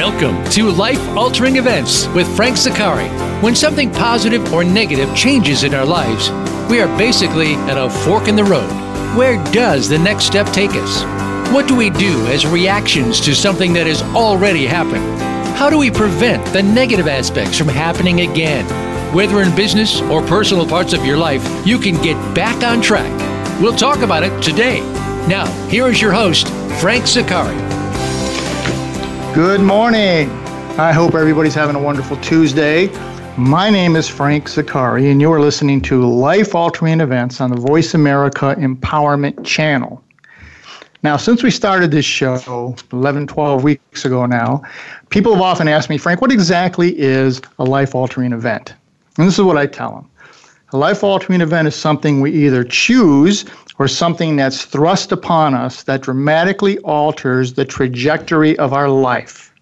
Welcome to Life Altering Events with Frank Zaccari. When something positive or negative changes in our lives, we are basically at a fork in the road. Where does the next step take us? What do we do as reactions to something that has already happened? How do we prevent the negative aspects from happening again? Whether in business or personal parts of your life, you can get back on track. We'll talk about it today. Now, here is your host, Frank Zaccari. Good morning. I hope everybody's having a wonderful Tuesday. My name is Frank Zaccari, and you're listening to Life Altering Events on the Voice America Empowerment Channel. Now, since we started this show 11, 12 weeks ago now, people have often asked me, Frank, what exactly is a life altering event? And this is what I tell them a life altering event is something we either choose or something that's thrust upon us that dramatically alters the trajectory of our life.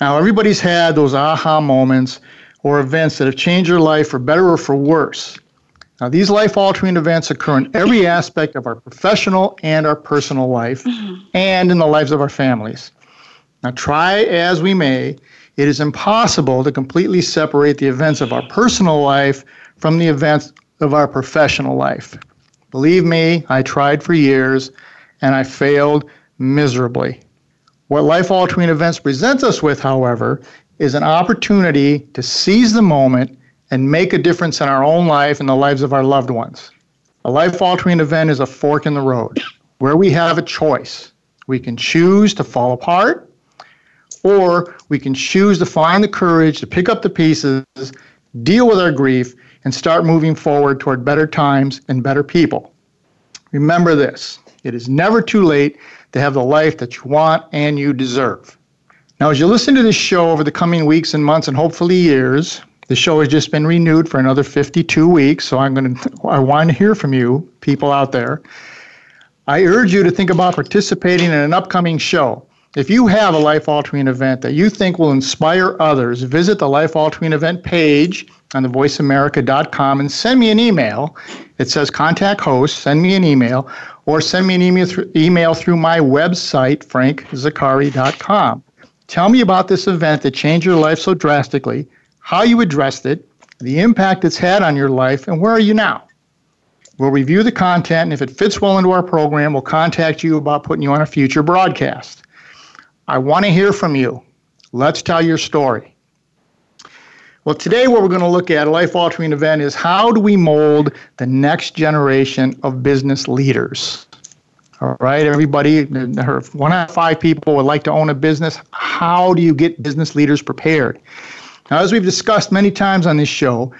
Now, everybody's had those aha moments or events that have changed your life for better or for worse. Now, these life altering events occur in every aspect of our professional and our personal life mm-hmm. and in the lives of our families. Now, try as we may, it is impossible to completely separate the events of our personal life from the events of our professional life. Believe me, I tried for years and I failed miserably. What life altering events presents us with, however, is an opportunity to seize the moment and make a difference in our own life and the lives of our loved ones. A life altering event is a fork in the road where we have a choice. We can choose to fall apart, or we can choose to find the courage to pick up the pieces, deal with our grief, and start moving forward toward better times and better people. Remember this it is never too late to have the life that you want and you deserve. Now, as you listen to this show over the coming weeks and months and hopefully years, the show has just been renewed for another 52 weeks, so I'm going to I want to hear from you, people out there. I urge you to think about participating in an upcoming show. If you have a life altering event that you think will inspire others, visit the life altering event page on the voiceamerica.com and send me an email. It says contact host, send me an email, or send me an email through, email through my website, frankzaccari.com. Tell me about this event that changed your life so drastically, how you addressed it, the impact it's had on your life, and where are you now? We'll review the content, and if it fits well into our program, we'll contact you about putting you on a future broadcast. I want to hear from you. Let's tell your story. Well, today, what we're going to look at, a life altering event, is how do we mold the next generation of business leaders? All right, everybody, one out of five people would like to own a business. How do you get business leaders prepared? Now, as we've discussed many times on this show,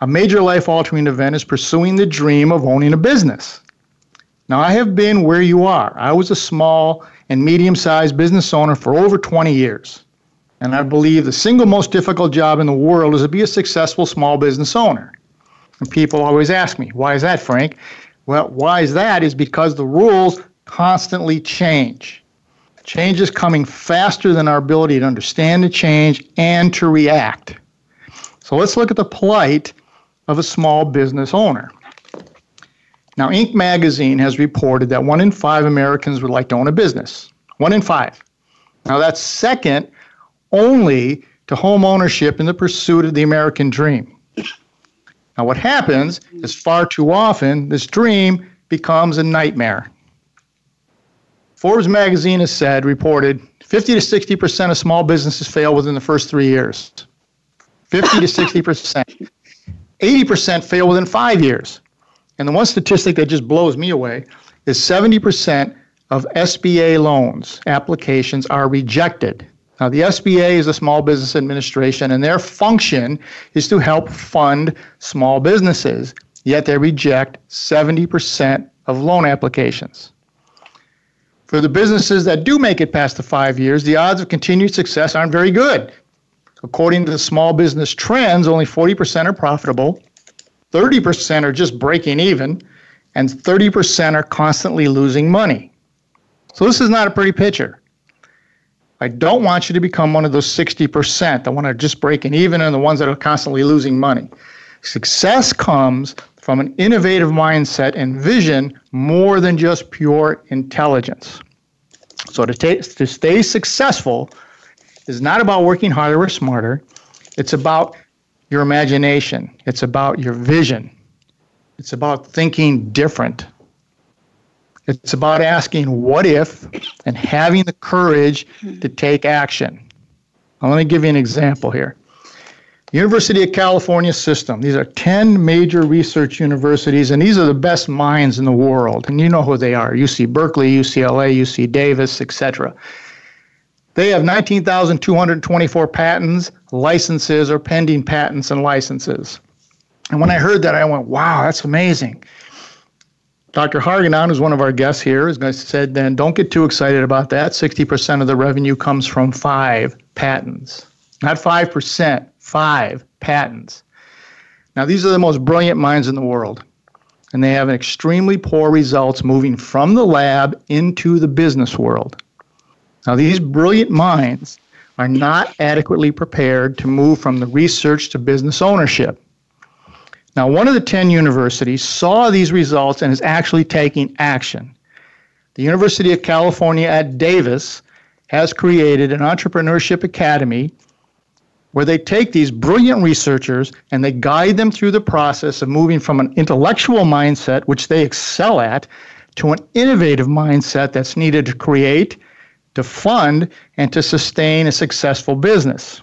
a major life altering event is pursuing the dream of owning a business. Now, I have been where you are. I was a small and medium sized business owner for over 20 years. And I believe the single most difficult job in the world is to be a successful small business owner. And people always ask me, why is that, Frank? Well, why is that? Is because the rules constantly change. Change is coming faster than our ability to understand the change and to react. So let's look at the plight of a small business owner. Now, Inc. magazine has reported that one in five Americans would like to own a business. One in five. Now, that's second only to home ownership in the pursuit of the American dream. Now, what happens is far too often this dream becomes a nightmare. Forbes magazine has said, reported, 50 to 60% of small businesses fail within the first three years. 50 to 60%. 80% fail within five years. And the one statistic that just blows me away is 70% of SBA loans applications are rejected now, the SBA is a Small Business Administration, and their function is to help fund small businesses, yet they reject 70% of loan applications. For the businesses that do make it past the five years, the odds of continued success aren't very good. According to the small business trends, only 40% are profitable, 30% are just breaking even, and 30% are constantly losing money. So, this is not a pretty picture. I don't want you to become one of those 60% that want to just break breaking even and the ones that are constantly losing money. Success comes from an innovative mindset and vision more than just pure intelligence. So to, ta- to stay successful, is not about working harder or smarter. It's about your imagination. It's about your vision. It's about thinking different. It's about asking what if and having the courage to hmm. take action. Now, let me give you an example here. University of California system. These are 10 major research universities, and these are the best minds in the world. And you know who they are UC Berkeley, UCLA, UC Davis, etc. They have 19,224 patents, licenses, or pending patents and licenses. And when I heard that, I went, wow, that's amazing. Dr. Hargadon, who's one of our guests here, has said, then don't get too excited about that. 60% of the revenue comes from five patents. Not 5%, five patents. Now, these are the most brilliant minds in the world, and they have extremely poor results moving from the lab into the business world. Now, these brilliant minds are not adequately prepared to move from the research to business ownership. Now, one of the 10 universities saw these results and is actually taking action. The University of California at Davis has created an entrepreneurship academy where they take these brilliant researchers and they guide them through the process of moving from an intellectual mindset, which they excel at, to an innovative mindset that's needed to create, to fund, and to sustain a successful business.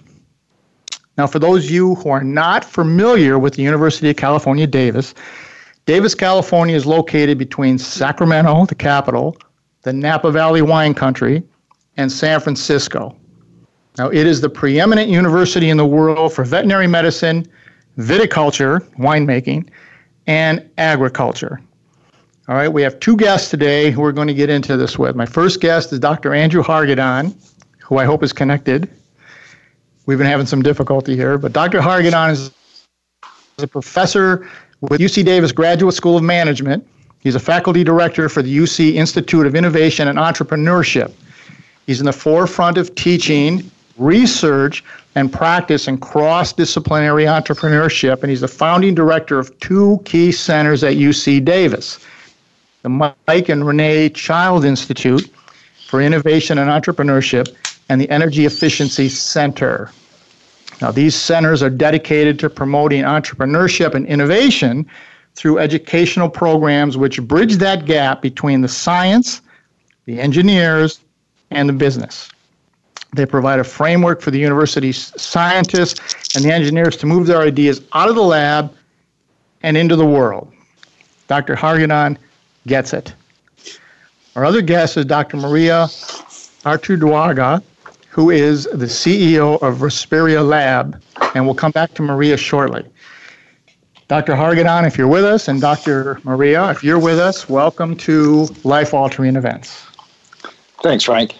Now, for those of you who are not familiar with the University of California, Davis, Davis, California is located between Sacramento, the capital, the Napa Valley wine country, and San Francisco. Now, it is the preeminent university in the world for veterinary medicine, viticulture, winemaking, and agriculture. All right, we have two guests today who we're going to get into this with. My first guest is Dr. Andrew Hargadon, who I hope is connected. We've been having some difficulty here, but Dr. Hargadon is a professor with UC Davis Graduate School of Management. He's a faculty director for the UC Institute of Innovation and Entrepreneurship. He's in the forefront of teaching, research, and practice in cross disciplinary entrepreneurship, and he's the founding director of two key centers at UC Davis the Mike and Renee Child Institute for Innovation and Entrepreneurship and the Energy Efficiency Center. Now, these centers are dedicated to promoting entrepreneurship and innovation through educational programs which bridge that gap between the science, the engineers, and the business. They provide a framework for the university's scientists and the engineers to move their ideas out of the lab and into the world. Dr. Hargadon gets it. Our other guest is Dr. Maria Artunduaga, who is the CEO of Respira Lab, and we'll come back to Maria shortly. Dr. Hargadon, if you're with us, and Dr. Maria, if you're with us, welcome to Life Altering Events. Thanks, Frank.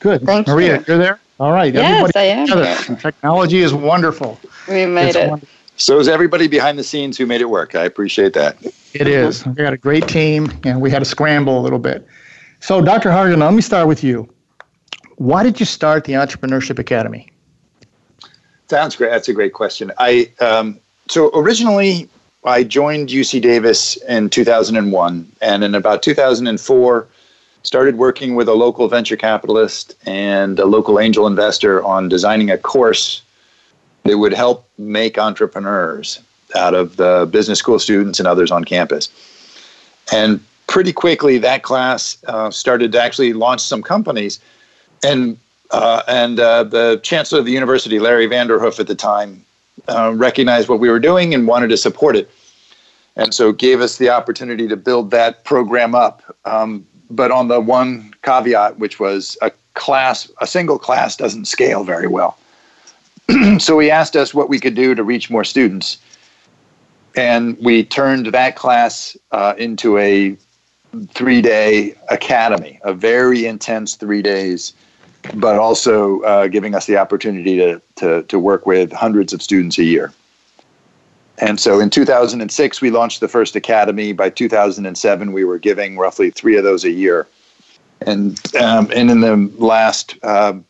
Good. Thanks, Maria, you. you're there? All right. Yes, Everybody I am together. Technology is wonderful. We made It's it. wonderful. So is everybody behind the scenes who made it work. I appreciate that. It is. We got a great team, and we had to scramble a little bit. So, Dr. Hargadon, let me start with you. Why did you start the Entrepreneurship Academy? Sounds great. That's a great question. I um, so originally I joined UC Davis in 2001, and in about 2004 started working with a local venture capitalist and a local angel investor on designing a course that would help make entrepreneurs out of the business school students and others on campus. And pretty quickly, that class uh, started to actually launch some companies. And uh, and uh, the chancellor of the university, Larry Vanderhoef, at the time, uh, recognized what we were doing and wanted to support it, and so gave us the opportunity to build that program up. Um, but on the one caveat, which was a class, a single class doesn't scale very well. so he asked us what we could do to reach more students, and we turned that class uh, into a three-day academy, a very intense three days but also uh, giving us the opportunity to, to, to work with hundreds of students a year. And so in 2006, we launched the first academy. By 2007, we were giving roughly three of those a year. And, um, and in the last um,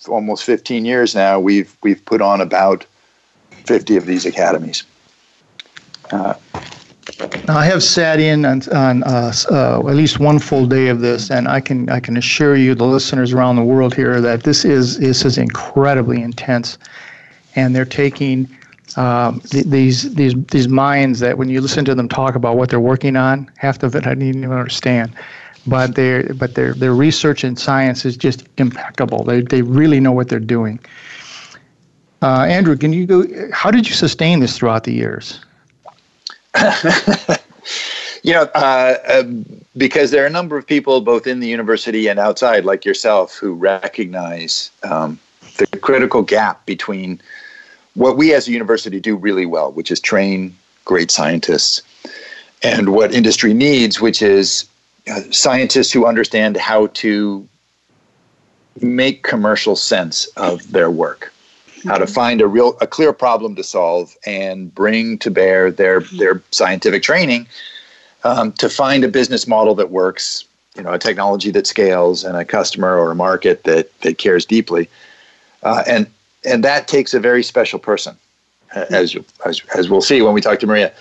so almost 15 years now, we've, we've put on about 50 of these academies. Uh, I have sat in on, on uh, uh, at least one full day of this, and I can I can assure you, the listeners around the world here, that this is this is incredibly intense, and they're taking um, th- these these these minds that when you listen to them talk about what they're working on, half of it I didn't even understand. But their but their their research and science is just impeccable. They they really know what they're doing. Uh, Andrew, can you go? How did you sustain this throughout the years? you know, uh, uh, because there are a number of people both in the university and outside, like yourself, who recognize um, the critical gap between what we as a university do really well, which is train great scientists, and what industry needs, which is uh, scientists who understand how to make commercial sense of their work how to find a real a clear problem to solve and bring to bear their their scientific training um, to find a business model that works you know a technology that scales and a customer or a market that that cares deeply. Uh, and and that takes a very special person as, as as we'll see when we talk to maria.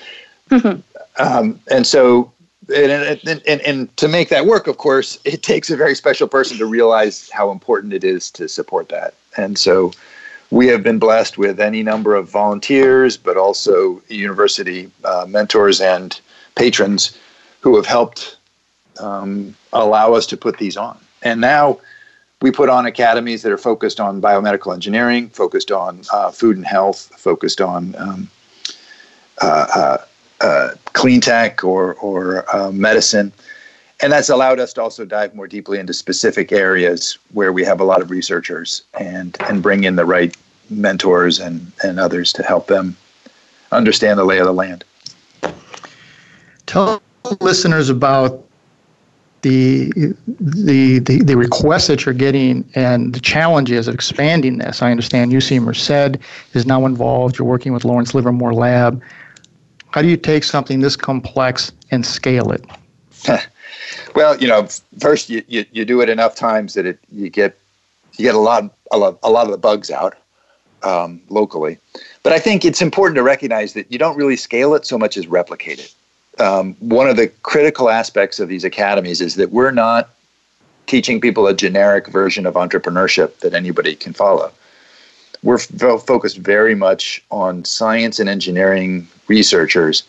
Mm-hmm. um, and so and, and, and, and to make that work of course it takes a very special person to realize how important it is to support that. And so we have been blessed with any number of volunteers, but also university uh, mentors and patrons who have helped um, allow us to put these on. And now we put on academies that are focused on biomedical engineering, focused on uh, food and health, focused on um, uh, uh, uh clean tech or, or uh, medicine. And that's allowed us to also dive more deeply into specific areas where we have a lot of researchers and, and bring in the right mentors and, and others to help them understand the lay of the land. Tell listeners about the, the the the requests that you're getting and the challenges of expanding this. I understand UC Merced is now involved. You're working with Lawrence Livermore Lab. How do you take something this complex and scale it? well, you know, first you, you, you do it enough times that it you get you get a lot a lot a lot of the bugs out um, locally. But I think it's important to recognize that you don't really scale it so much as replicate it. Um, one of the critical aspects of these academies is that we're not teaching people a generic version of entrepreneurship that anybody can follow. We're f- focused very much on science and engineering researchers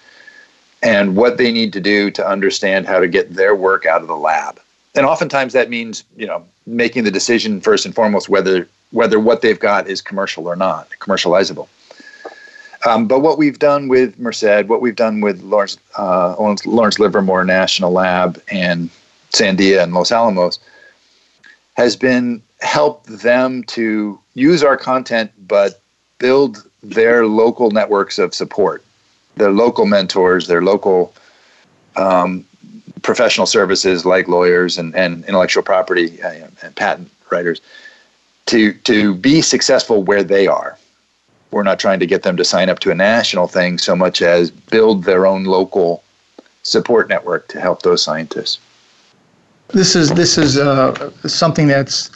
and what they need to do to understand how to get their work out of the lab. And oftentimes that means, you know, making the decision first and foremost whether whether what they've got is commercial or not, commercializable. Um, but what we've done with Merced, what we've done with Lawrence, uh, Lawrence Livermore National Lab and Sandia and Los Alamos has been help them to use our content, but build their local networks of support, their local mentors, their local um, professional services like lawyers and, and intellectual property uh, and patent writers to to be successful where they are. We're not trying to get them to sign up to a national thing so much as build their own local support network to help those scientists. This is this is uh, something that's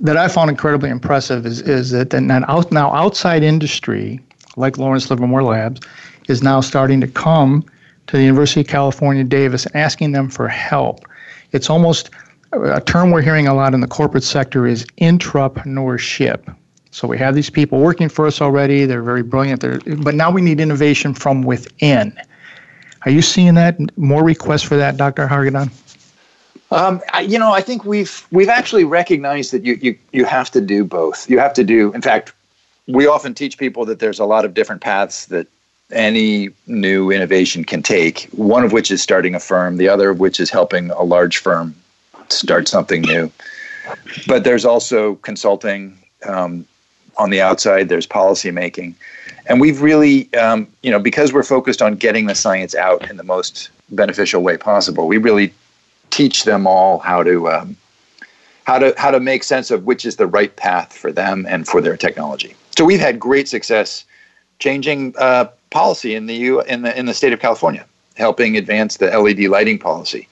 that I found incredibly impressive is is that now, out, now outside industry like Lawrence Livermore Labs is now starting to come to the University of California Davis asking them for help. It's almost a term we're hearing a lot in the corporate sector is intrapreneurship. So we have these people working for us already. They're very brilliant. They're, but now we need innovation from within. Are you seeing that more requests for that, Dr. Hargadon? Um, you know, I think we've we've actually recognized that you, you you have to do both. You have to do. In fact, we often teach people that there's a lot of different paths that any new innovation can take. One of which is starting a firm. The other of which is helping a large firm start something new. But there's also consulting um, on the outside. There's policy making, and we've really, um, you know, because we're focused on getting the science out in the most beneficial way possible. We really teach them all how to um, how to how to make sense of which is the right path for them and for their technology. So we've had great success changing uh, policy in the U in the in the state of California, helping advance the LED lighting policy.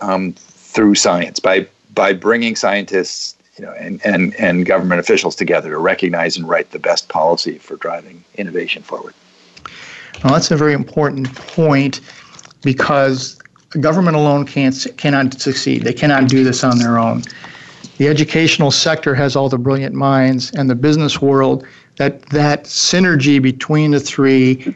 Um, through science by by bringing scientists you know and, and, and government officials together to recognize and write the best policy for driving innovation forward. Now, that's a very important point because government alone can't cannot succeed. They cannot do this on their own. The educational sector has all the brilliant minds, and the business world that that synergy between the three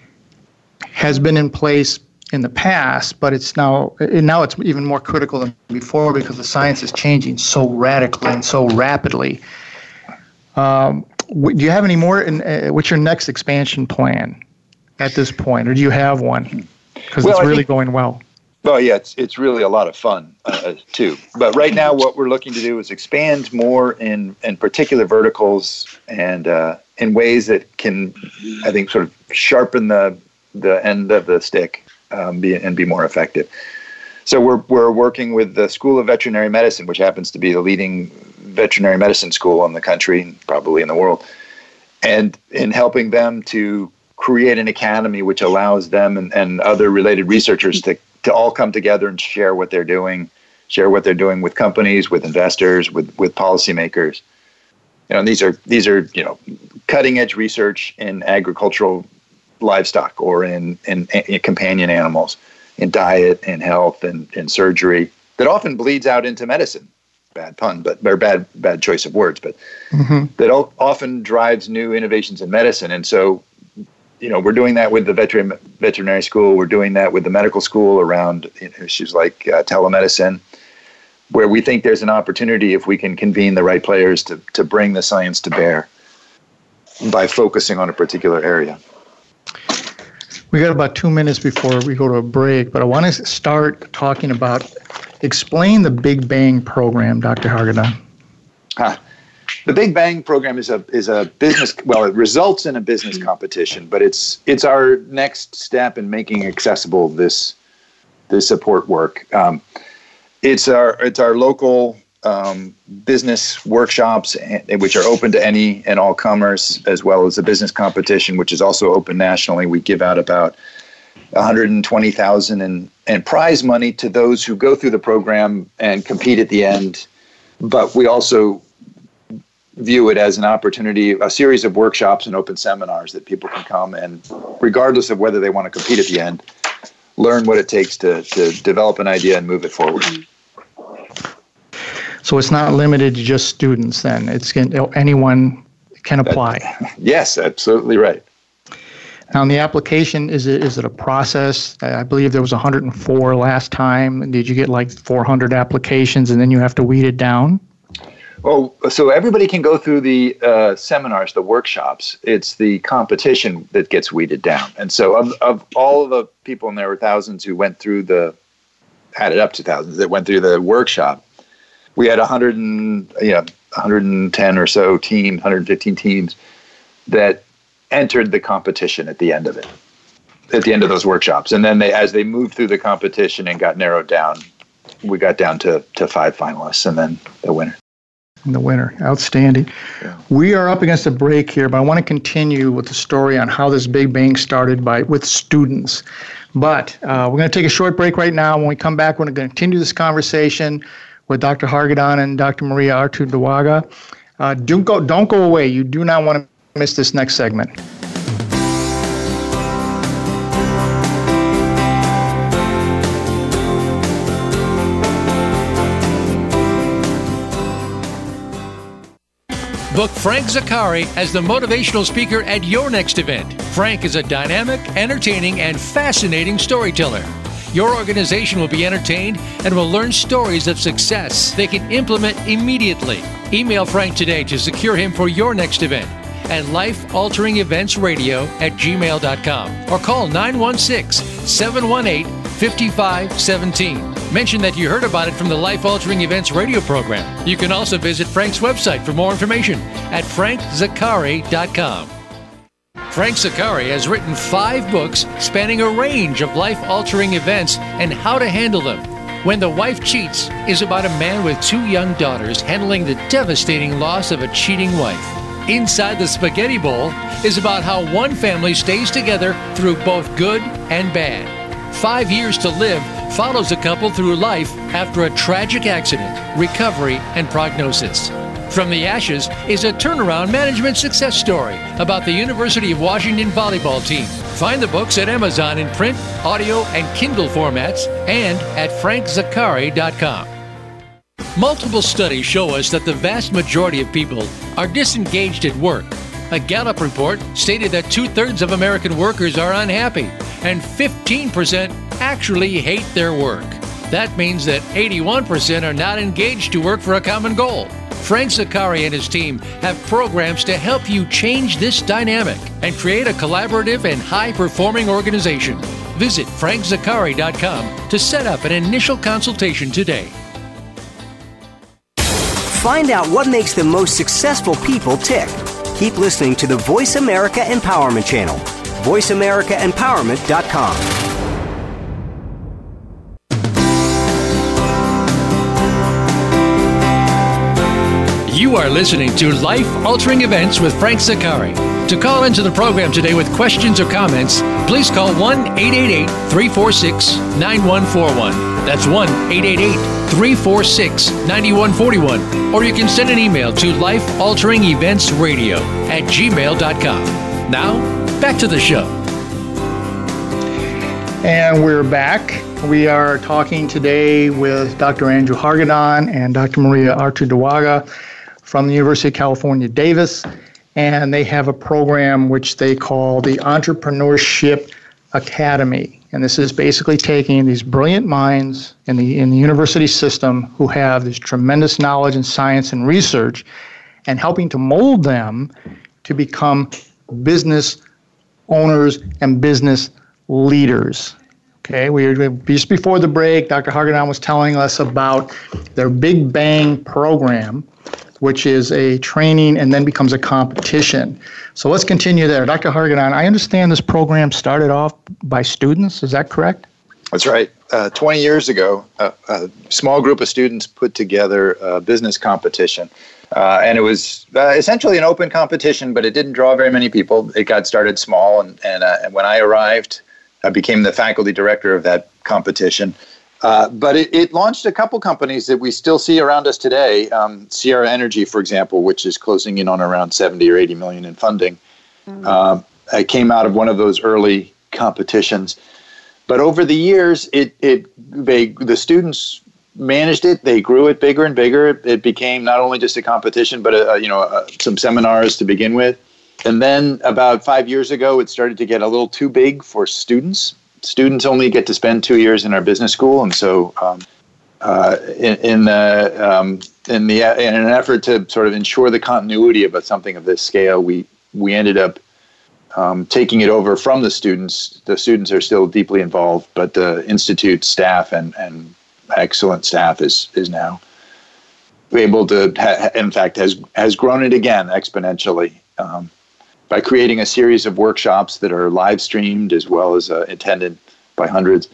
has been in place in the past, but it's now now it's even more critical than before because the science is changing so radically and so rapidly. Um, do you have any more? In, uh, what's your next expansion plan at this point, or do you have one? Because well, it's really think, going well. Well, yeah, it's it's really a lot of fun uh, too. But right now, what we're looking to do is expand more in in particular verticals and uh, in ways that can, I think, sort of sharpen the the end of the stick um, be, and be more effective. So we're we're working with the School of Veterinary Medicine, which happens to be the leading veterinary medicine school in the country, probably in the world, and in helping them to create an academy which allows them and, and other related researchers to, to all come together and share what they're doing, share what they're doing with companies, with investors, with with policymakers. You know, these are these are you know cutting edge research in agricultural livestock or in, in, in companion animals, in diet and health and in surgery that often bleeds out into medicine. Bad pun, but or bad bad choice of words, but mm-hmm. that often drives new innovations in medicine. And so, you know, we're doing that with the veterinary veterinary school. We're doing that with the medical school around you know, issues like uh, telemedicine, where we think there's an opportunity if we can convene the right players to to bring the science to bear by focusing on a particular area. We got about two minutes before we go to a break, but I want to start talking about explain the Big Bang program, Dr. Hargadon. Huh. The Big Bang program is a is a business. Well, it results in a business competition, but it's it's our next step in making accessible this this support work. Um, it's our it's our local um, business workshops, which are open to any and all comers, as well as a business competition, which is also open nationally. We give out about 120,000 in, in prize money to those who go through the program and compete at the end. But we also view it as an opportunity, a series of workshops and open seminars that people can come and, regardless of whether they want to compete at the end, learn what it takes to, to develop an idea and move it forward. So it's not limited to just students. Then it's anyone can apply. yes, absolutely right. Now, in the application, is it is it a process? I believe there was 104 last time. Did you get like 400 applications, and then you have to weed it down? Oh, so everybody can go through the uh, seminars, the workshops. It's the competition that gets weeded down. And so, of, of all of the people, and there were thousands who went through the, added up to thousands that went through the workshop we had 100 and yeah 110 or so teams 115 teams that entered the competition at the end of it at the end of those workshops and then they as they moved through the competition and got narrowed down we got down to to five finalists and then the winner and the winter. outstanding yeah. we are up against a break here but i want to continue with the story on how this big bang started by with students but uh, we're going to take a short break right now when we come back we're going to continue this conversation with Dr. Hargadon and Dr. Maria Artunduaga. Uh, don't, go, don't go away. You do not want to miss this next segment. Book Frank Zaccari as the motivational speaker at your next event. Frank is a dynamic, entertaining, and fascinating storyteller. Your organization will be entertained and will learn stories of success they can implement immediately. Email Frank today to secure him for your next event at lifealteringeventsradio at gmail.com or call 916 718 5517. Mention that you heard about it from the Life Altering Events radio program. You can also visit Frank's website for more information at frankzaccari.com. Frank Zaccari has written five books spanning a range of life altering events and how to handle them. When the Wife Cheats is about a man with two young daughters handling the devastating loss of a cheating wife. Inside the Spaghetti Bowl is about how one family stays together through both good and bad. Five Years to Live follows a couple through life after a tragic accident, recovery, and prognosis. From the Ashes is a turnaround management success story about the University of Washington volleyball team. Find the books at Amazon in print, audio, and Kindle formats and at frankzaccari.com. Multiple studies show us that the vast majority of people are disengaged at work. A Gallup report stated that two thirds of American workers are unhappy and 15% actually hate their work. That means that 81% are not engaged to work for a common goal. Frank Zaccari and his team have programs to help you change this dynamic and create a collaborative and high performing organization. Visit frankzaccari.com to set up an initial consultation today. Find out what makes the most successful people tick. Keep listening to the Voice America Empowerment Channel. VoiceAmericaEmpowerment.com. You are listening to Life Altering Events with Frank Zaccari. To call into the program today with questions or comments, please call 1 888 346 9141. That's 1 888 346 9141. Or you can send an email to lifealteringeventsradio at gmail.com. Now, back to the show. And we're back. We are talking today with Dr. Andrew Hargadon and Dr. Maria Artunduaga from the University of California, Davis, and they have a program which they call the Entrepreneurship Academy. And this is basically taking these brilliant minds in the in the university system who have this tremendous knowledge in science and research and helping to mold them to become business owners and business leaders. Okay, we were just before the break, Dr. Hargadon was telling us about their Big Bang program, which is a training and then becomes a competition. So let's continue there. Dr. Hargadon, I understand this program started off by students. Is that correct? That's right. Uh, 20 years ago, a small group of students put together a business competition. Uh, and it was uh, essentially an open competition, but it didn't draw very many people. It got started small. And, and, uh, and when I arrived, I became the faculty director of that competition. Uh, but it, it, launched a couple companies that we still see around us today. Um, Sierra Energy, for example, which is closing in on around 70 or 80 million in funding, mm-hmm. uh, it came out of one of those early competitions. But over the years, it, it they the students managed it. They grew it bigger and bigger. It became not only just a competition, but a, a, you know a, some seminars to begin with. And then about five years ago, it started to get a little too big for students students only get to spend two years in our business school, and so um, uh, in, in, the um, in the in an effort to sort of ensure the continuity of something of this scale, we we ended up um, taking it over from the students. The students are still deeply involved, but the institute staff and and excellent staff is is now able to, in fact, has has grown it again exponentially. Um, by creating a series of workshops that are live streamed as well as uh, attended by hundreds,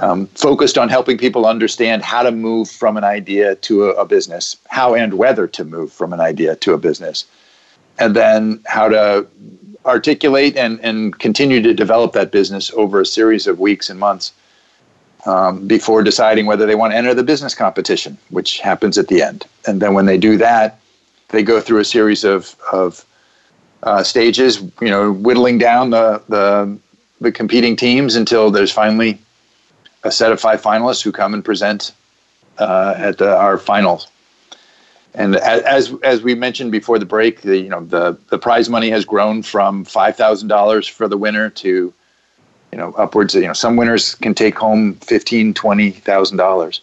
um, focused on helping people understand how to move from an idea to a, a, business, how and whether to move from an idea to a business, and then how to articulate and, and continue to develop that business over a series of weeks and months um, before deciding whether they want to enter the business competition, which happens at the end. And then when they do that, they go through a series of, of uh, stages, you know, whittling down the, the the competing teams until there's finally a set of five finalists who come and present uh, at the, our finals. And as as we mentioned before the break, the you know the the prize money has grown from five thousand dollars for the winner to you know upwards. Of, you know some winners can take home fifteen twenty thousand dollars.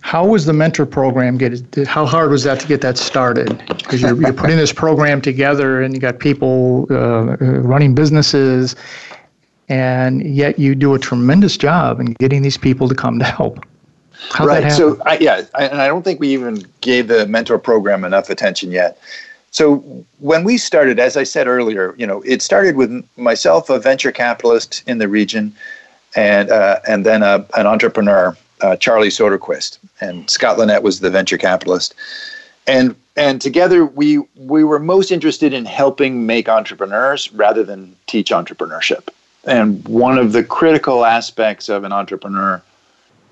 How was the mentor program get? How hard was that to get that started? Because you're, you're putting this program together, and you got people uh, uh, running businesses, and yet you do a tremendous job in getting these people to come to help. How'd right. So I, yeah, I, and I don't think we even gave the mentor program enough attention yet. So when we started, as I said earlier, you know, it started with myself, a venture capitalist in the region, and uh, and then a, an entrepreneur uh, Charlie Soderquist, and Scott Lynette was the venture capitalist. And and together we we were most interested in helping make entrepreneurs rather than teach entrepreneurship. And one of the critical aspects of an entrepreneur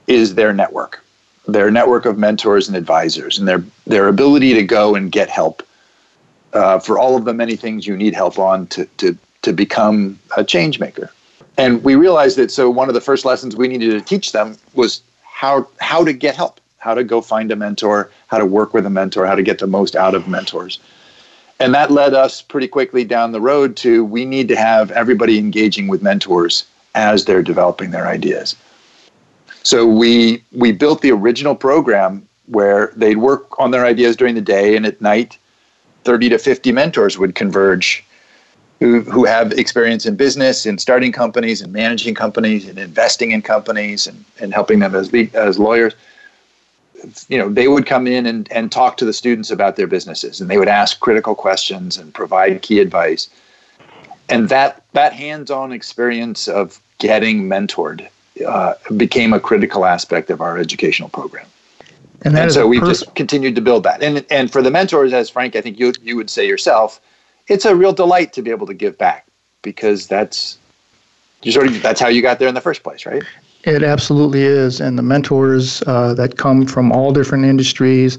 is their network. their network of mentors and advisors, and their their ability to go and get help uh, for all of the many things you need help on to to to become a change maker. And we realized that so one of the first lessons we needed to teach them was how how to get help, how to go find a mentor, how to work with a mentor, how to get the most out of mentors. And that led us pretty quickly down the road to we need to have everybody engaging with mentors as they're developing their ideas. So we we built the original program where they'd work on their ideas during the day and at night 30 to 50 mentors would converge who, who have experience in business, in starting companies, and managing companies, and investing in companies, and, and helping them as, as lawyers. You know, they would come in and, and talk to the students about their businesses, and they would ask critical questions and provide key advice. And that, that hands on experience of getting mentored uh, became a critical aspect of our educational program. And, and so we pers- just continued to build that. And, and for the mentors, as Frank, I think you, you would say yourself, it's a real delight to be able to give back because that's you sort of that's how you got there in the first place, right? It absolutely is, and the mentors uh, that come from all different industries.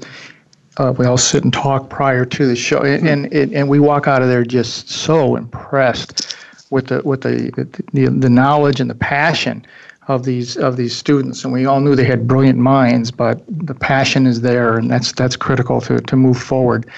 Uh, we all sit and talk prior to the show, and, and and we walk out of there just so impressed with the with the the, the knowledge and the passion of these of these students and we all knew they had brilliant minds but the passion is there and that's that's critical to to move forward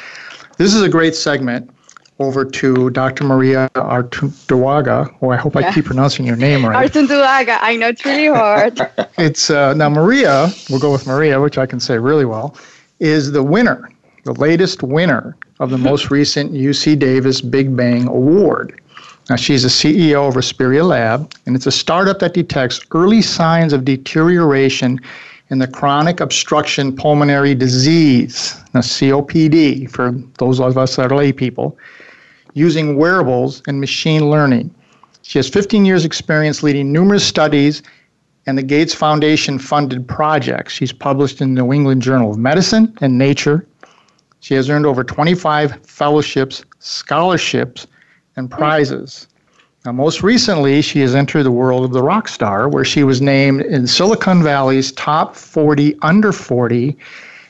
this is a great segment over to Dr. Maria Artunduaga. Oh, I hope yeah. I keep pronouncing your name right. Artunduaga. I know it's really hard. it's uh, now Maria. We'll go with Maria, which I can say really well. Is the winner, the latest winner of the most recent UC Davis Big Bang Award. Now, she's the CEO of Respira Lab, and it's a startup that detects early signs of deterioration in the chronic obstruction pulmonary disease, now COPD, for those of us that are lay people, using wearables and machine learning. She has 15 years' experience leading numerous studies and the Gates Foundation funded projects. She's published in the New England Journal of Medicine and Nature. She has earned over 25 fellowships, scholarships, and prizes. Now, most recently, she has entered the world of the rock star, where she was named in Silicon Valley's top 40 under 40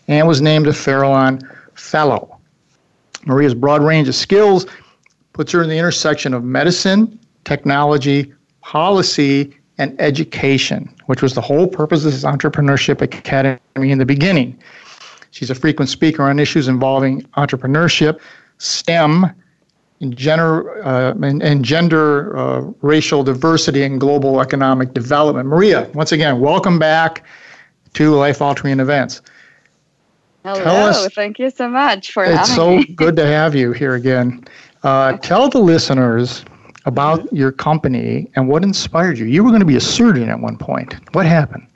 and was named a Farallon Fellow. Maria's broad range of skills puts her in the intersection of medicine, technology, policy, and education, which was the whole purpose of this Entrepreneurship Academy in the beginning. She's a frequent speaker on issues involving entrepreneurship, STEM, and gender, uh, and, and, gender uh, racial diversity, and global economic development. Maria, once again, welcome back to Life Altering Events. Hello, us, thank you so much for it's so good to have you here again. Uh, tell the listeners about your company and what inspired you. You were going to be a surgeon at one point. What happened?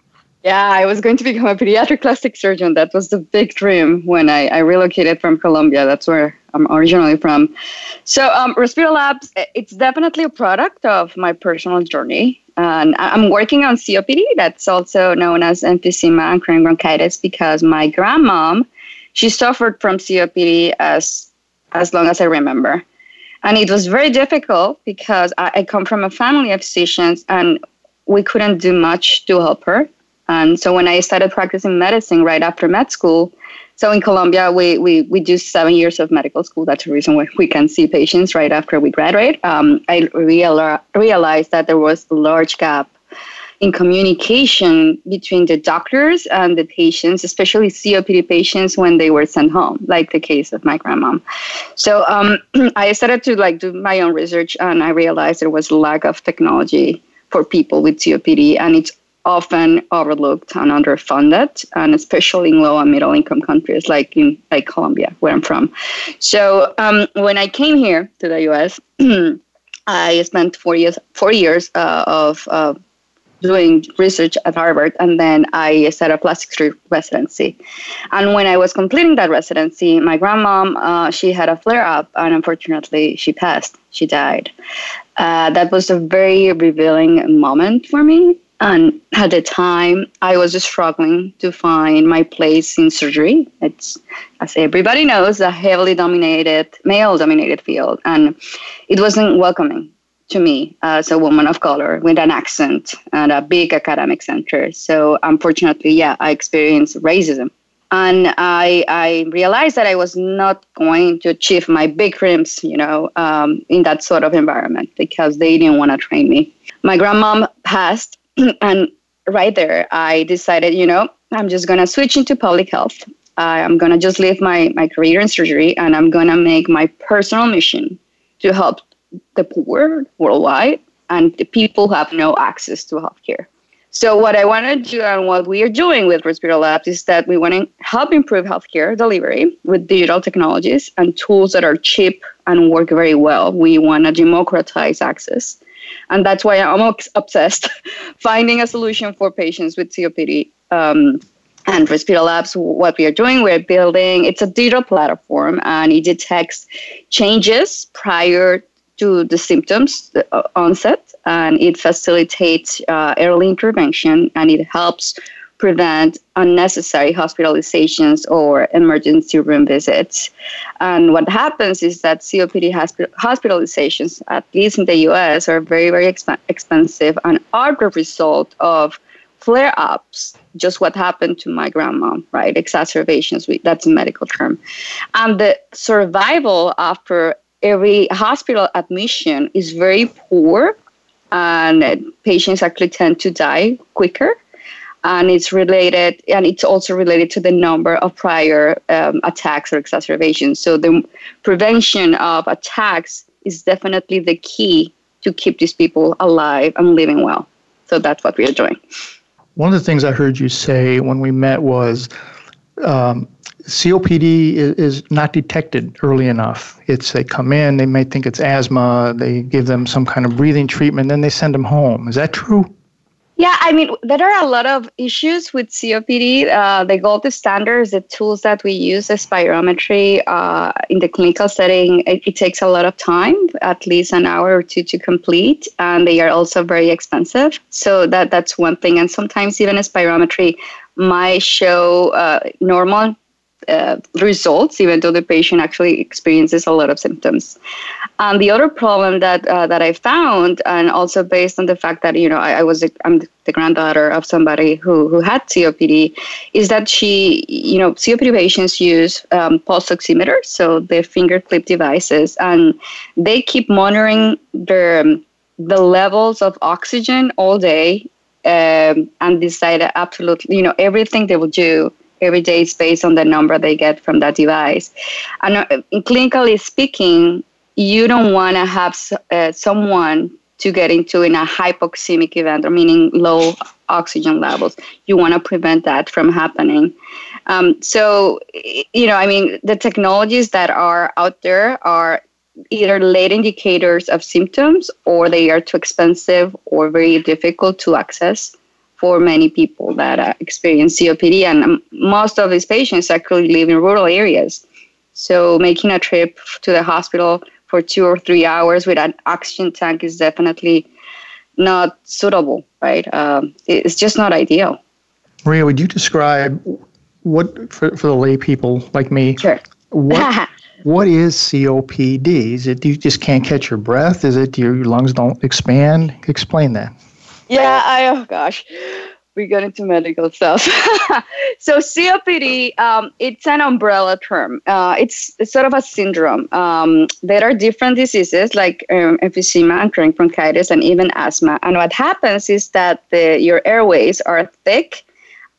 Yeah, I was going to become a pediatric plastic surgeon. That was the big dream when I, I relocated from Colombia. That's where I'm originally from. So, um, Respira Labs, it's definitely a product of my personal journey. And I'm working on COPD, that's also known as emphysema and chronic bronchitis, because my grandmom, she suffered from COPD as as long as I remember. And it was very difficult because I, I come from a family of physicians and we couldn't do much to help her. And so when I started practicing medicine right after med school, so in Colombia, we, we, we do seven years of medical school. That's the reason why we can see patients right after we graduate. Um, I real, realized that there was a large gap in communication between the doctors and the patients, especially COPD patients when they were sent home, like the case of my grandma. So um, I started to like do my own research, and I realized there was a lack of technology for people with COPD, and it's often overlooked and underfunded, and especially in low and middle income countries like in like Colombia, where I'm from. So um, when I came here to the U.S. I spent four years four years uh, of uh, doing research at Harvard, and then I set a plastic surgery residency. And when I was completing that residency, my grandmom uh, she had a flare up, and unfortunately, she passed. She died. Uh, that was a very revealing moment for me. And at the time, I was struggling to find my place in surgery. It's, as everybody knows, a heavily dominated, male dominated field, and it wasn't welcoming to me as a woman of color with an accent and a big academic center. So unfortunately, yeah, I experienced racism. And I, I realized that I was not going to achieve my big dreams, you know, um, in that sort of environment because they didn't want to train me. My grandmom passed, and right there, I decided, you know, I'm just going to switch into public health. I'm going to just leave my, my career in surgery and I'm going to make my personal mission to help the poor worldwide and the people who have no access to healthcare. So what I want to do and what we are doing with Respira Labs is that we want to help improve healthcare delivery with digital technologies and tools that are cheap and work very well. We want to democratize access. And that's why I'm obsessed finding a solution for patients with COPD. Um, and Respira Labs, what we are doing, we're building, it's a digital platform and it detects changes prior to the symptoms the uh, onset and it facilitates uh, early intervention and it helps prevent unnecessary hospitalizations or emergency room visits. And what happens is that COPD hospitalizations, at least in the US, are very, very exp- expensive and are the result of flare ups, just what happened to my grandma, right? Exacerbations, that's a medical term. And the survival after every hospital admission is very poor, and patients actually tend to die quicker. And it's related, and it's also related to the number of prior um, attacks or exacerbations. So the prevention of attacks is definitely the key to keep these people alive and living well. So that's what we are doing. One of the things I heard you say when we met was um, COPD is, is, not detected early enough. It's they come in, they may think it's asthma, they give them some kind of breathing treatment, then they send them home. Is that true? Yeah, I mean, there are a lot of issues with COPD. Uh, the gold standard is the tools that we use the spirometry uh, in the clinical setting. It, it, takes a lot of time, at least an hour or two to complete, and they are also very expensive. So that that's one thing. And sometimes even a spirometry might show uh, normal uh, results, even though the patient actually experiences a lot of symptoms. And the other problem that uh, that I found, and also based on the fact that you know I, I was a, I'm the granddaughter of somebody who who had COPD, is that she you know COPD patients use um, pulse oximeters, so the finger clip devices, and they keep monitoring their um, the levels of oxygen all day um, and decide absolutely you know everything they will do every day is based on the number they get from that device. And uh, clinically speaking, you don't want to have uh, someone to get into in a hypoxemic event, or meaning low oxygen levels. You want to prevent that from happening. Um, so, you know, I mean, the technologies that are out there are either late indicators of symptoms or they are too expensive or very difficult to access for many people that uh, experience COPD. And um, most of these patients actually live in rural areas. So making a trip to the hospital for two or three hours with an oxygen tank is definitely not suitable, right? Um, it's just not ideal. Maria, would you describe what for, for the lay people like me? Sure. What what is COPD? Is it you just can't catch your breath? Is it your lungs don't expand? Explain that. Yeah, I oh gosh, we got into medical stuff. so COPD, um, it's an umbrella term. Uh, it's, it's, sort of a syndrome. Um, there are different diseases like um, emphysema and chronic bronchitis and even asthma. And what happens is that the, your airways are thick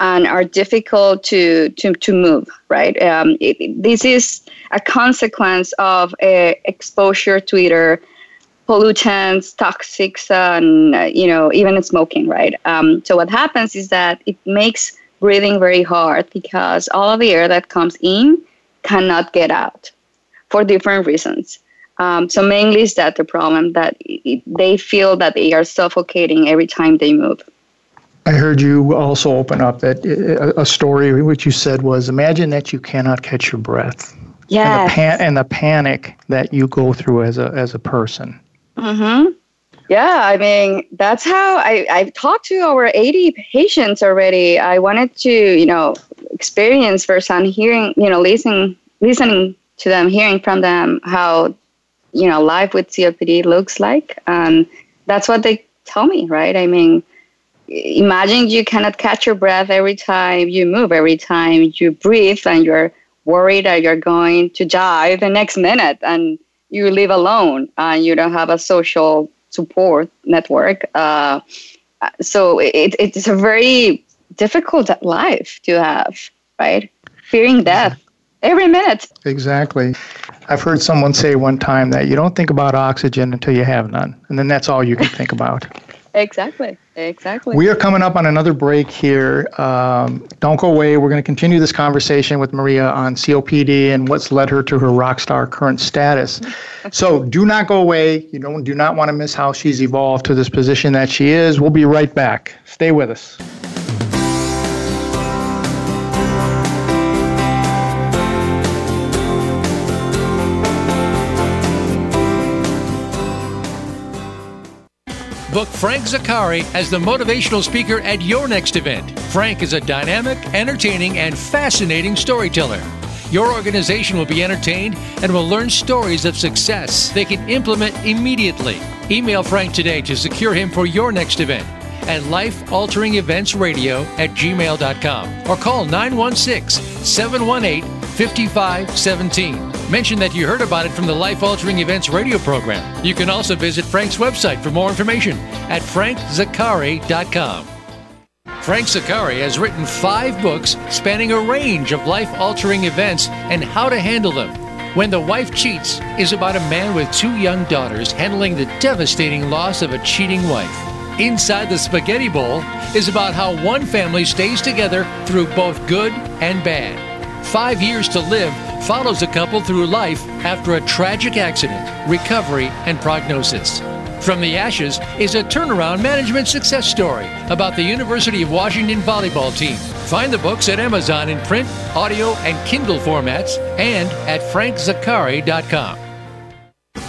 and are difficult to to, to move right um, it, this is a consequence of uh, exposure to either pollutants, toxics, and uh, you know even smoking, right? Um, so what happens is that it makes breathing very hard because all of the air that comes in cannot get out for different reasons. Um, so mainly is that the problem that it, they feel that they are suffocating every time they move. I heard you also open up that uh, a story which you said was imagine that you cannot catch your breath. Yeah. And, pan- and the panic that you go through as a as a person. Mm-hmm. Yeah, I mean, that's how I, I've talked to over 80 patients already. I wanted to, you know, experience firsthand hearing, you know, listening, listening to them, hearing from them how you know life with COPD looks like, and that's what they tell me, right? I mean, imagine you cannot catch your breath every time you move, every time you breathe, and you're worried that you're going to die the next minute, and you live alone, and you don't have a social support network. Uh, so it, it's a very difficult life to have, right? Fearing death every minute. Exactly. I've heard someone say one time that you don't think about oxygen until you have none, and then that's all you can think about. Exactly. Exactly. We are coming up on another break here. Um, don't go away. We're going to continue this conversation with Maria on COPD and what's led her to her rock star current status. so do not go away. You don't do not want to miss how she's evolved to this position that she is. We'll be right back. Stay with us. Book Frank Zaccari as the motivational speaker at your next event. Frank is a dynamic, entertaining, and fascinating storyteller. Your organization will be entertained and will learn stories of success they can implement immediately. Email Frank today to secure him for your next event at lifealteringeventsradio at gmail.com or call 916 718 5517. Mention that you heard about it from the Life Altering Events radio program. You can also visit Frank's website for more information at frankzaccari.com. Frank Zaccari has written five books spanning a range of life altering events and how to handle them. When the Wife Cheats is about a man with two young daughters handling the devastating loss of a cheating wife. Inside the Spaghetti Bowl is about how one family stays together through both good and bad. Five Years to Live follows a couple through life after a tragic accident, recovery, and prognosis. From the Ashes is a turnaround management success story about the University of Washington volleyball team. Find the books at Amazon in print, audio, and Kindle formats and at frankzaccari.com.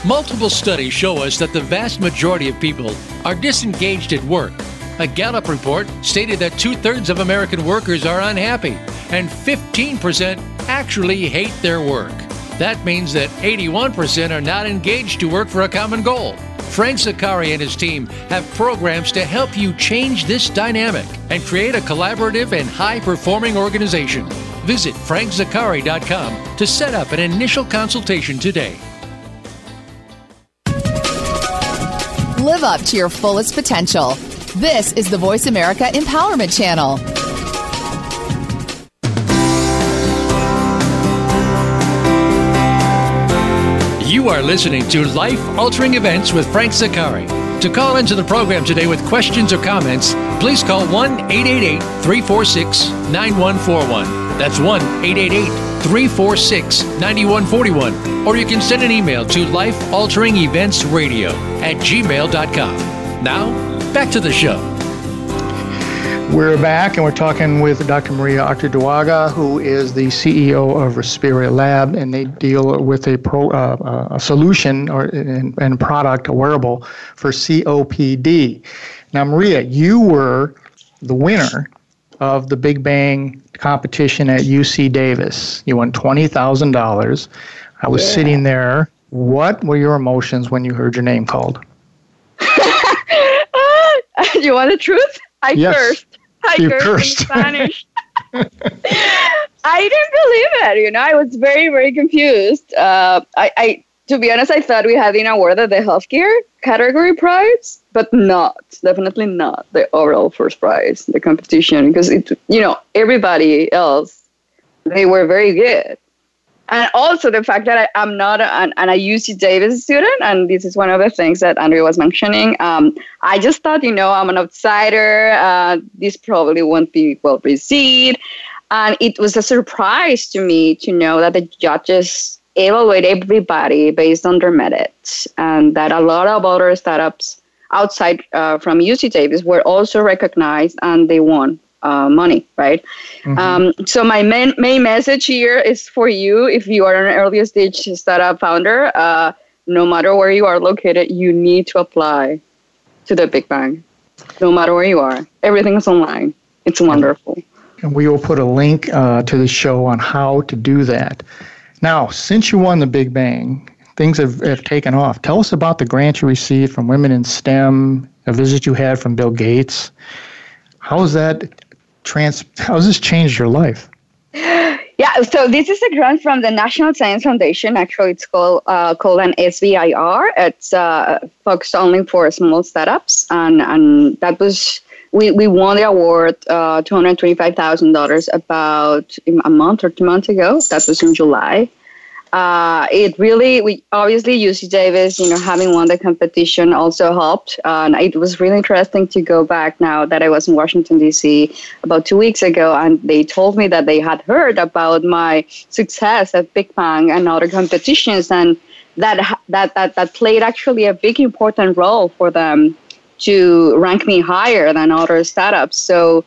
Multiple studies show us that the vast majority of people are disengaged at work. A Gallup report stated that two thirds of American workers are unhappy and 15% actually hate their work. That means that 81% are not engaged to work for a common goal. Frank Zaccari and his team have programs to help you change this dynamic and create a collaborative and high performing organization. Visit frankzaccari.com to set up an initial consultation today. Live up to your fullest potential. This is the Voice America Empowerment Channel. You are listening to Life Altering Events with Frank Zaccari. To call into the program today with questions or comments, please call 1 888 346 9141. That's 1 888 346 9141. Or you can send an email to lifealteringeventsradio at gmail.com. Now, back to the show. We're back and we're talking with Dr. Maria Artunduaga, who is the CEO of Respira Lab, and they deal with a, pro, uh, uh a solution or and, and product, a wearable for COPD. Now, Maria, you were the winner of the Big Bang competition at UC Davis. You won twenty thousand dollars. I was yeah. sitting there. What were your emotions when you heard your name called? you want the truth? I yes. cursed. I you cursed, in Spanish. I didn't believe it. You know, I was very, very confused. Uh, I, I, to be honest, I thought we had in awarded the healthcare category prize, but not, definitely not the overall first prize, the competition, because it, you know, everybody else, they were very good and also the fact that I, am not an, an, UC Davis student, and this is one of the things that Andrea was mentioning. Um, I just thought, you know, I'm an outsider. Uh, this probably won't be well received, and it was a surprise to me to know that the judges evaluate everybody based on their merits, and that a lot of other startups outside uh, from UC Davis were also recognized and they won uh, money, right? Mm-hmm. Um, so my main main message here is for you if you are an early stage startup founder. Uh, no matter where you are located, you need to apply to the Big Bang. No matter where you are, everything is online. It's wonderful. And we will put a link uh, to the show on how to do that. Now, since you won the Big Bang, things have, have taken off. Tell us about the grant you received from Women in STEM, a visit you had from Bill Gates. How has that trans? How has this changed your life? Yeah, so this is a grant from the National Science Foundation. Actually, it's called uh, called an SBIR. It's uh, focused only for small startups, and and that was we, we won the award uh, $225,000 about a month or two months ago. That was in July. Uh, it really, we obviously UC Davis, you know, having won the competition also helped. Uh, and it was really interesting to go back now that I was in Washington, D.C. about two weeks ago. And they told me that they had heard about my success at Big Bang and other competitions. And that, that, that, that played actually a big important role for them to rank me higher than other startups. So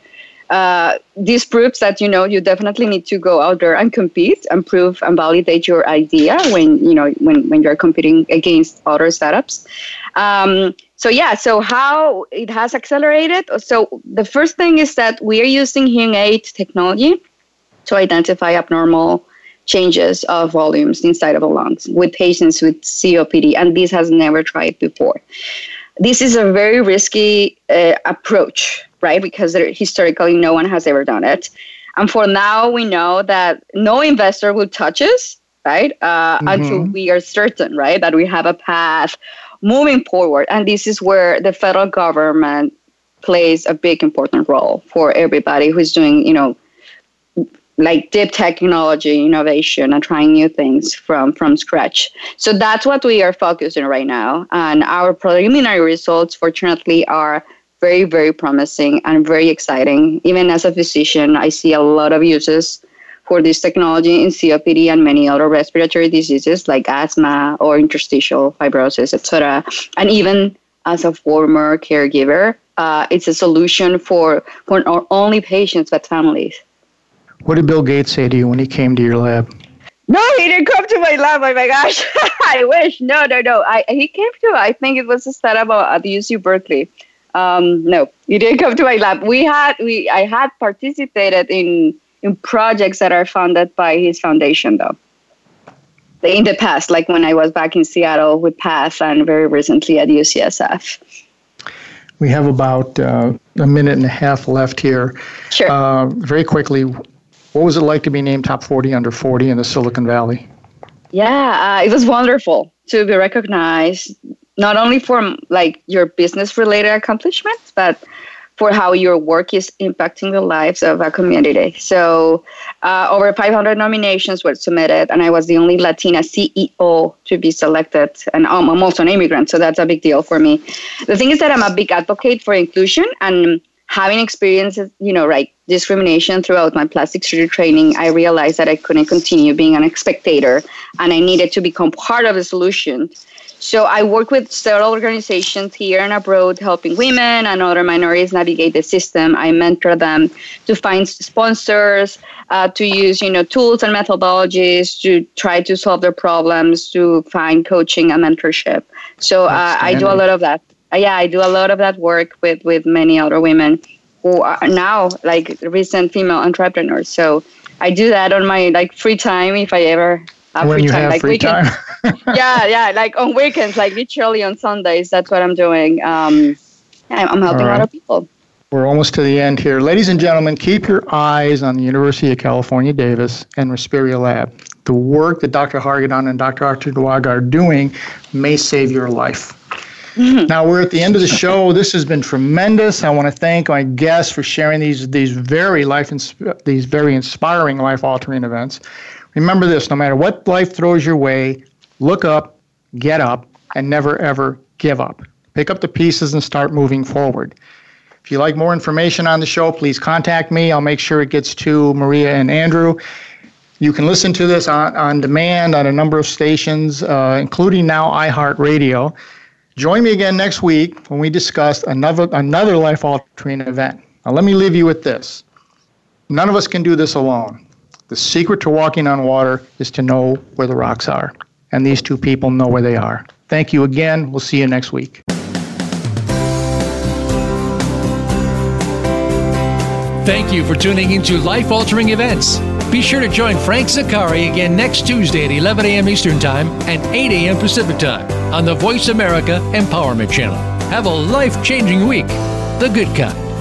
uh, this proves that you know you definitely need to go out there and compete and prove and validate your idea when you know when when you're competing against other startups. Um, so yeah, so how it has accelerated. So the first thing is that we are using hearing aid technology to identify abnormal changes of volumes inside of the lungs with patients with COPD, and this has never tried before this is a very risky uh, approach, right? Because historically, no one has ever done it. And for now, we know that no investor will touch us, right? Uh, mm-hmm. Until we are certain, right, that we have a path moving forward. And this is where the federal government plays a big important role for everybody who's doing, you know, like deep technology innovation and trying new things from from scratch so that's what we are focusing right now and our preliminary results fortunately are very very promising and very exciting even as a physician i see a lot of uses for this technology in copd and many other respiratory diseases like asthma or interstitial fibrosis etc and even as a former caregiver uh, it's a solution for for not only patients but families what did Bill Gates say to you when he came to your lab? No, he didn't come to my lab. Oh my gosh, I wish. No, no, no. I he came to. I think it was a startup at the UC Berkeley. Um, no, you didn't come to my lab. We had we I had participated in in projects that are funded by his foundation though. In the past, like when I was back in Seattle with PATH and very recently at UCSF. We have about uh, a minute and a half left here. Sure. Uh, very quickly, what was it like to be named top 40 under 40 in the Silicon Valley? Yeah, uh, it was wonderful to be recognized not only for like your business related accomplishments, but for how your work is impacting the lives of a community. So, uh, over 500 nominations were submitted, and I was the only Latina CEO to be selected. And I'm also an immigrant, so that's a big deal for me. The thing is that I'm a big advocate for inclusion, and having experienced, you know, like discrimination throughout my plastic surgery training, I realized that I couldn't continue being an spectator and I needed to become part of the solution. So I work with several organizations here and abroad, helping women and other minorities navigate the system. I mentor them to find sponsors, uh, to use you know tools and methodologies to try to solve their problems, to find coaching and mentorship. So uh, I do a lot of that. Uh, yeah, I do a lot of that work with with many other women who are now like recent female entrepreneurs. So I do that on my like free time if I ever have when free time. like free weekends. time. yeah, yeah, like on weekends, like literally on Sundays. That's what I'm doing. Um, I'm helping right. other people. We're almost to the end here. Ladies and gentlemen, keep your eyes on the University of California, Davis and Respira Lab. The work that Dr. Hargadon and Dr. Artunduaga are doing may save your life. Mm-hmm. Now we're at the end of the show. This has been tremendous. I want to thank my guests for sharing these these very life insp- these very inspiring life altering events. Remember this: no matter what life throws your way, look up, get up, and never ever give up. Pick up the pieces and start moving forward. If you like more information on the show, please contact me. I'll make sure it gets to Maria and Andrew. You can listen to this on, on demand on a number of stations, uh, including now iHeartRadio. Join me again next week when we discuss another, another life altering event. Now, let me leave you with this none of us can do this alone. The secret to walking on water is to know where the rocks are. And these two people know where they are. Thank you again. We'll see you next week. Thank you for tuning into life altering events. Be sure to join Frank Zaccari again next Tuesday at 11 a.m. Eastern Time and 8 a.m. Pacific Time on the Voice America Empowerment Channel. Have a life changing week. The Good Kind.